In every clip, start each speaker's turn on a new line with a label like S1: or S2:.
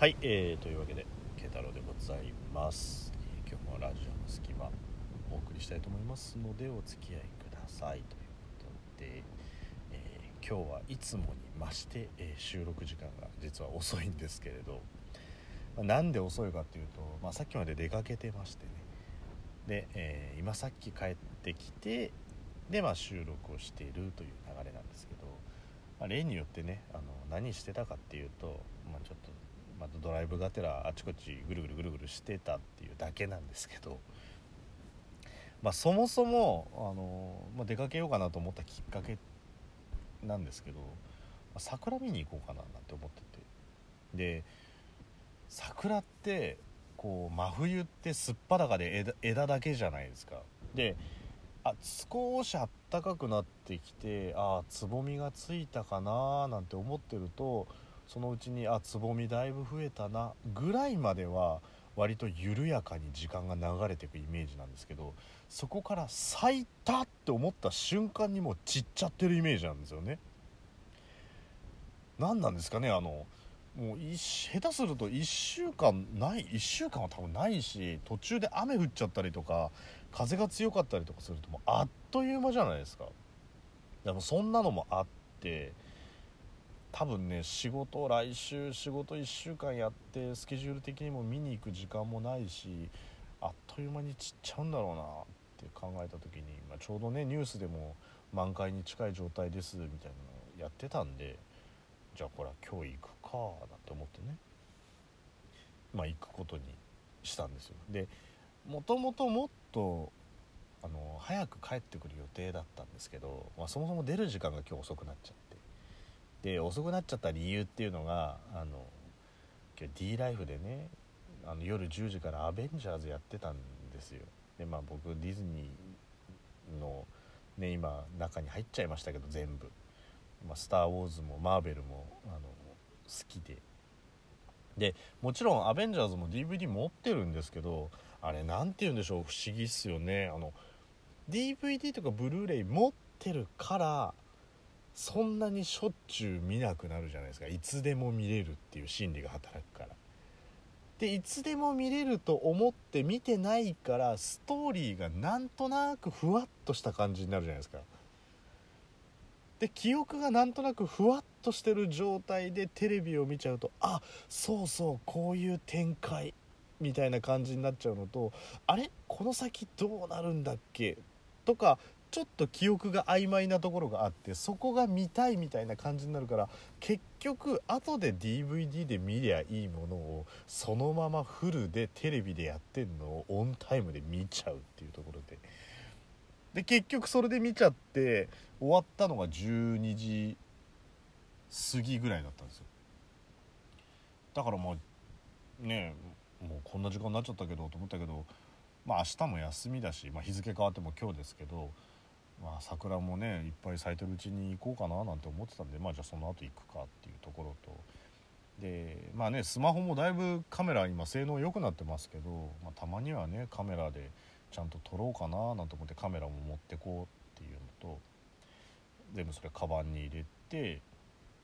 S1: はい、えー、というわけで慶太郎でございます、え今日もラジオの隙間お送りしたいと思いますのでお付き合いください。ということで、えー今日はいつもに増して、えー収録時間が実は遅いんですけれど、まあなんで遅いかっていうと、まあ、さっきまで出かけてましてね。で、え今さっき帰ってきてで、まあ、収録をしているという流れなんですけど、まあ、例によってねあの何してたかっていうと、まあ、ちょっと、まあ、ドライブがてらあちこちぐるぐるぐるぐるしてたっていうだけなんですけど、まあ、そもそもあの、まあ、出かけようかなと思ったきっかけなんですけど、まあ桜見に行こうかななんて思ってて。で桜ってこう真冬ってすっぱだかで枝だけじゃないですか。であ少しあったかくなってきてああつぼみがついたかななんて思ってるとそのうちにあつぼみだいぶ増えたなぐらいまでは割と緩やかに時間が流れていくイメージなんですけどそこから咲いたって思った瞬間にもう散っちゃってるイメージなんですよね。何なんですかねあのもう下手すると1週間ない1週間は多分ないし途中で雨降っちゃったりとか風が強かったりとかするともうあっという間じゃないですか。でもそんなのもあって多分ね仕事来週仕事1週間やってスケジュール的にも見に行く時間もないしあっという間に散っちゃうんだろうなって考えた時に、まあ、ちょうどねニュースでも満開に近い状態ですみたいなのをやってたんでじゃあこれは今日行くかなんて思ってねまあ行くことにしたんですよ。でもともともっとあの早く帰ってくる予定だったんですけど、まあ、そもそも出る時間が今日遅くなっちゃって。で遅くなっちゃった理由っていうのがあの今日 D ライフでねあの夜10時から「アベンジャーズ」やってたんですよ。でまあ僕ディズニーのね今中に入っちゃいましたけど全部「まあ、スター・ウォーズ」もマーベルもあの好きで。でもちろん「アベンジャーズ」も DVD 持ってるんですけどあれなんて言うんでしょう不思議っすよね。あの DVD とかブルーレイ持ってるからそんなにしょっちゅう見なくなるじゃないですか。いつでも見れるっていう心理が働くから。でいつでも見れると思って見てないからストーリーがなんとなくふわっとした感じになるじゃないですか。で記憶がなんとなくふわっとしてる状態でテレビを見ちゃうとあそうそうこういう展開みたいな感じになっちゃうのとあれ？この先どうなるんだっけ？とかちょっと記憶が曖昧なところがあってそこが見たいみたいな感じになるから結局後で DVD で見りゃいいものをそのままフルでテレビでやってんのをオンタイムで見ちゃうっていうところで。で結局それで見ちゃって終わったのが12時過ぎぐらいだったんですよ。だからまあねえもうこんな時間になっちゃったけどと思ったけどまあ明日も休みだし、まあ、日付変わっても今日ですけど、まあ、桜もねいっぱい咲いてるうちに行こうかななんて思ってたんでまあじゃあその後行くかっていうところと。でまあねスマホもだいぶカメラ今性能良くなってますけど、まあ、たまにはねカメラでちゃんと撮ろうかななんて思ってカメラも持ってこうっていうのと全部それカバンに入れて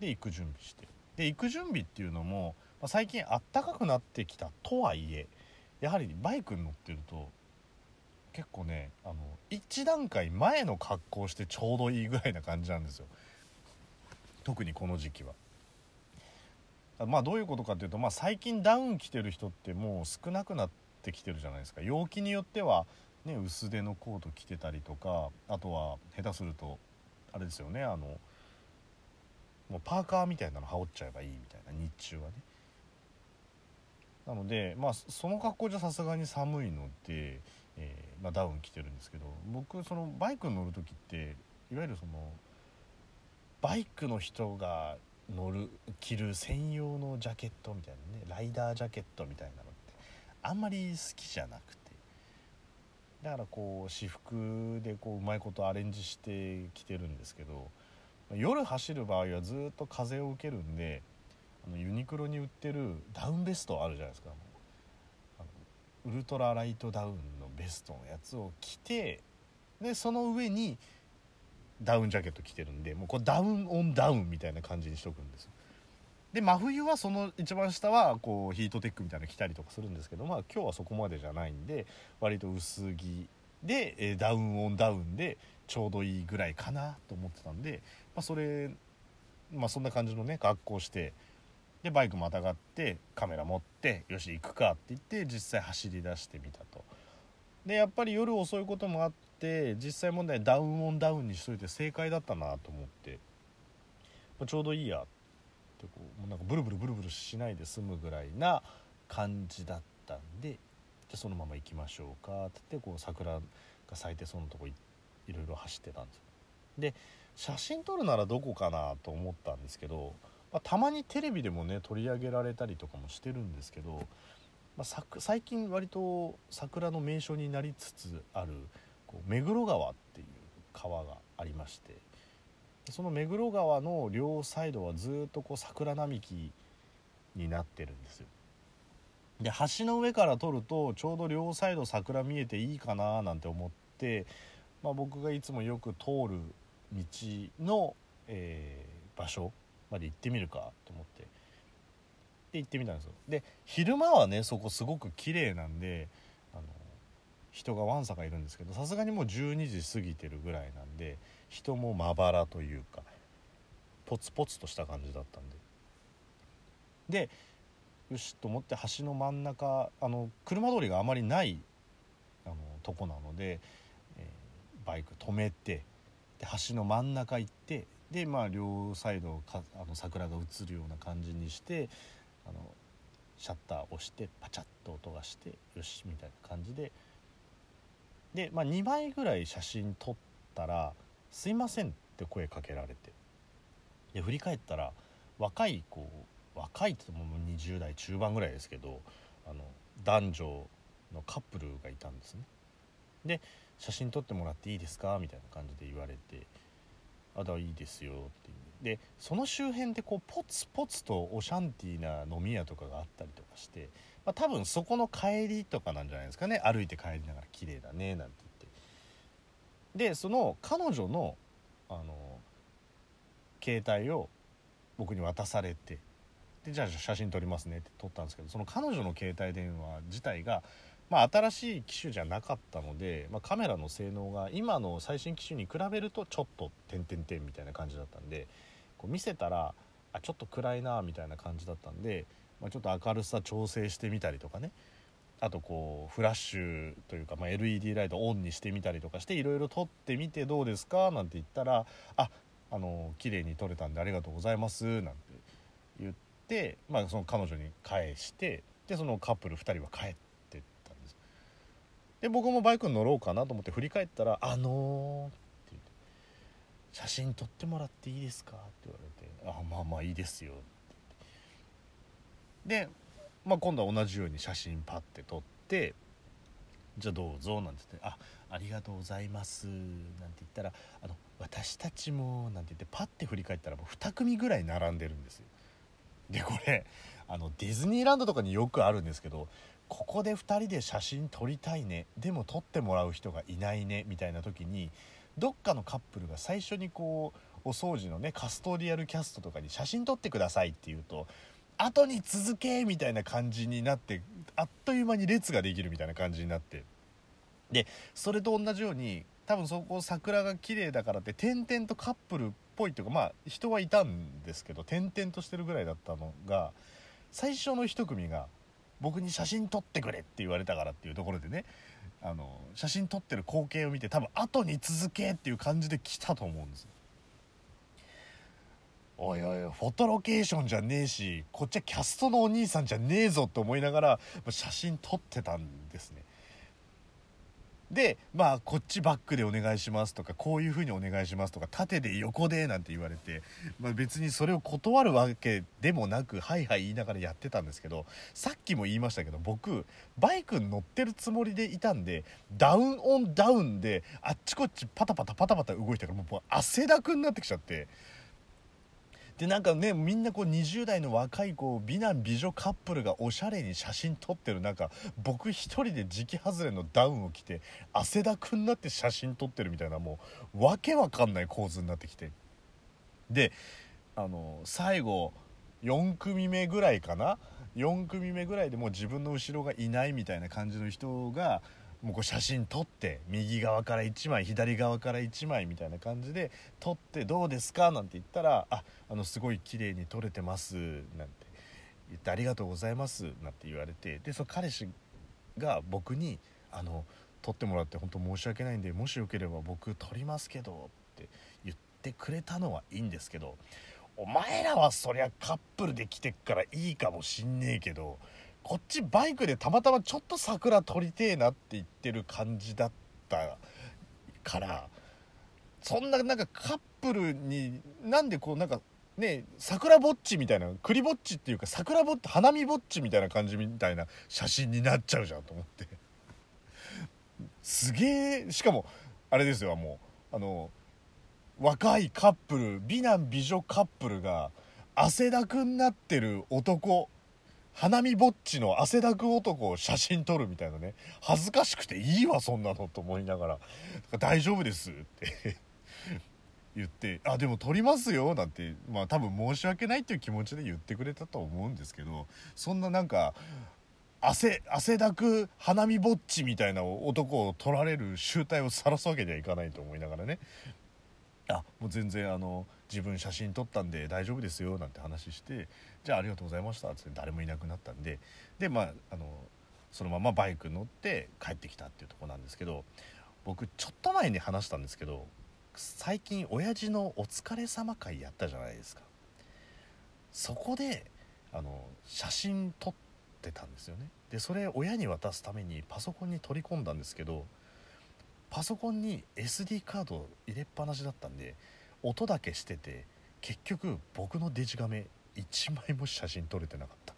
S1: で行く準備して。で行く準備っていうのも、まあ、最近あったかくなってきたとはいえやはりバイクに乗ってると結構ねあの一段階前の格好してちょうどいいぐらいな感じなんですよ。特にこの時期は。まあどういうことかっていうと、まあ、最近ダウン着てる人ってもう少なくなってきてるじゃないですか。陽気によっては、ね、薄手のコート着てたりとかあとは下手するとあれですよねあのもうパーカーみたいなの羽織っちゃえばいいみたいな日中はね。なのでまあその格好じゃさすがに寒いので、えーまあ、ダウン着てるんですけど僕そのバイクに乗る時っていわゆるそのバイクの人が乗る着る専用のジャケットみたいなねライダージャケットみたいなのってあんまり好きじゃなくて。だからこう私服でこううまいことアレンジして着てるんですけど夜走る場合はずっと風を受けるんであのユニクロに売ってるダウンベストあるじゃないですか。あのウルトラライトダウンベストのやつを着てでその上にダウンジャケット着てるんでもうこれダウンオンダウンみたいな感じにしとくんですよ。で真冬はその一番下はこうヒートテックみたいなの着たりとかするんですけどまあ今日はそこまでじゃないんで割と薄着で、えダウンオンダウンでちょうどいいぐらいかなと思ってたんで、まあ、それまあそんな感じのね格好してでバイクまたがってカメラ持ってよし行くかって言って実際走り出してみたと。でやっぱり夜遅いこともあって実際問題ダウンオンダウンにしといて正解だったなと思って、まあ、ちょうどいいやってこうなんかブルブルブルブルしないで済むぐらいな感じだったんでじゃそのまま行きましょうか。って言ってこう桜が咲いてそうなとこいいろいろ走ってたんですよ。で写真撮るならどこかなと思ったんですけど、まあ、たまにテレビでもね取り上げられたりとかもしてるんですけど、まあ、最近割と桜の名所になりつつあるこう目黒川っていう川がありましてその目黒川の両サイドはずっとこう桜並木になってるんですよ。で橋の上から撮るとちょうど両サイド桜見えていいかななんて思って、まあ、僕がいつもよく通る道の、えー、場所まで行ってみるかと思って行ってみたんですよ。で昼間はねそこすごく綺麗なんであの人がわんさかいるんですけどさすがにもう12時過ぎてるぐらいなんで人もまばらというかポツポツとした感じだったんで。でよしと思って橋の真ん中あの車通りがあまりないあのとこなので、えー、バイク止めてで橋の真ん中行ってでまあ両サイドかあの桜が映るような感じにしてシャッター押してパチャッと音がしてよしみたいな感じで。で、まあ、2枚ぐらい写真撮ったら「すいません」って声かけられて。で振り返ったら若い子若いって言っても20代中盤ぐらいですけどあの男女のカップルがいたんですね。で写真撮ってもらっていいですかみたいな感じで言われて「あだいいですよ」っていう。でその周辺でこうポツポツとオシャンティーな飲み屋とかがあったりとかして、まあ、多分そこの帰りとかなんじゃないですかね。歩いて帰りながら綺麗だねなんて言って。でその彼女のあの携帯を僕に渡されてでじゃあ写真撮りますねって撮ったんですけどその彼女の携帯電話自体がまあ、新しい機種じゃなかったので、まあ、カメラの性能が今の最新機種に比べるとちょっと点々点みたいな感じだったんでこう見せたらあちょっと暗いなみたいな感じだったんで、まあ、ちょっと明るさ調整してみたりとかねあとこうフラッシュというか、ま、LED ライトオンにしてみたりとかしていろいろ撮ってみてどうですかなんて言ったら「ああの綺麗に撮れたんでありがとうございます」なんて言って、まあ、その彼女に返してでそのカップル2人は帰って。で僕もバイクに乗ろうかなと思って振り返ったら「あのー」って言って「写真撮ってもらっていいですか?」って言われて「あまあまあいいですよ」って言ってで、まあ、今度は同じように写真パッて撮って「じゃあどうぞ」なんて言って「あありがとうございます」なんて言ったら「あの私たちも」なんて言ってパッて振り返ったらもう2組ぐらい並んでるんですよでこれあのディズニーランドとかによくあるんですけどここで2人で写真撮りたいね。でも撮ってもらう人がいないね。みたいな時にどっかのカップルが最初にこうお掃除のねカストリアルキャストとかに写真撮ってくださいって言うと後に続けみたいな感じになってあっという間に列ができるみたいな感じになって。でそれと同じように多分そこ桜が綺麗だからって点々とカップルっぽいっていうかまあ人はいたんですけど点々としてるぐらいだったのが最初の1組が僕に写真撮ってくれって言われたからっていうところでねあの写真撮ってる光景を見て多分後に続けっていう感じで来たと思うんですおいおいフォトロケーションじゃねえしこっちはキャストのお兄さんじゃねえぞって思いながら写真撮ってたんですね。でまあこっちバックでお願いしますとかこういう風にお願いしますとか縦で横でなんて言われて、まあ、別にそれを断るわけでもなくはいはい言いながらやってたんですけどさっきも言いましたけど僕バイクに乗ってるつもりでいたんでダウンオンダウンであっちこっちパタパタパタパタ動いてからもう汗だくになってきちゃって。でなんかねみんなこう20代の若いこう美男美女カップルがおしゃれに写真撮ってる。中僕一人で時期外れのダウンを着て汗だくになって写真撮ってるみたいなもうわけわかんない構図になってきて。であの最後4組目ぐらいかな？4組目ぐらいでもう自分の後ろがいないみたいな感じの人がもうこう写真撮って右側から1枚左側から1枚みたいな感じで撮ってどうですかなんて言ったら「ああのすごい綺麗に撮れてます」なんて言って「ありがとうございます」なんて言われてでその彼氏が僕に「あの撮ってもらって本当申し訳ないんでもしよければ僕撮りますけど」って言ってくれたのはいいんですけどお前らはそりゃカップルで来てっからいいかもしんねえけどこっちバイクでたまたまちょっと桜撮りてえなって言ってる感じだったからそんななんかカップルになんでこうなんかね桜ぼっちみたいな栗ぼっちっていうか桜ぼっち花見ぼっちみたいな感じみたいな写真になっちゃうじゃんと思って。すげえしかもあれですよもうあの若いカップル美男美女カップルが汗だくになってる男花見ぼっちの汗だく男を写真撮るみたいなね。恥ずかしくていいわそんなのと思いながら「大丈夫です」って。言って「あでも撮りますよ」なんて。まあ多分申し訳ないっていう気持ちで言ってくれたと思うんですけど。そんななんか汗汗だく花見ぼっちみたいな男を撮られる集体を晒すわけにはいかないと思いながらね。あもう全然あの自分写真撮ったんで大丈夫ですよなんて話してじゃあありがとうございましたって誰もいなくなったんででまああのそのままバイク乗って帰ってきたっていうとこなんですけど僕ちょっと前に話したんですけど最近親父のお疲れ様会やったじゃないですか。そこであの写真撮ってたんですよね。でそれ親に渡すためにパソコンに取り込んだんですけどパソコンに SD カード入れっぱなしだったんで音だけしてて結局僕のデジカメ1枚も写真撮れてなかった。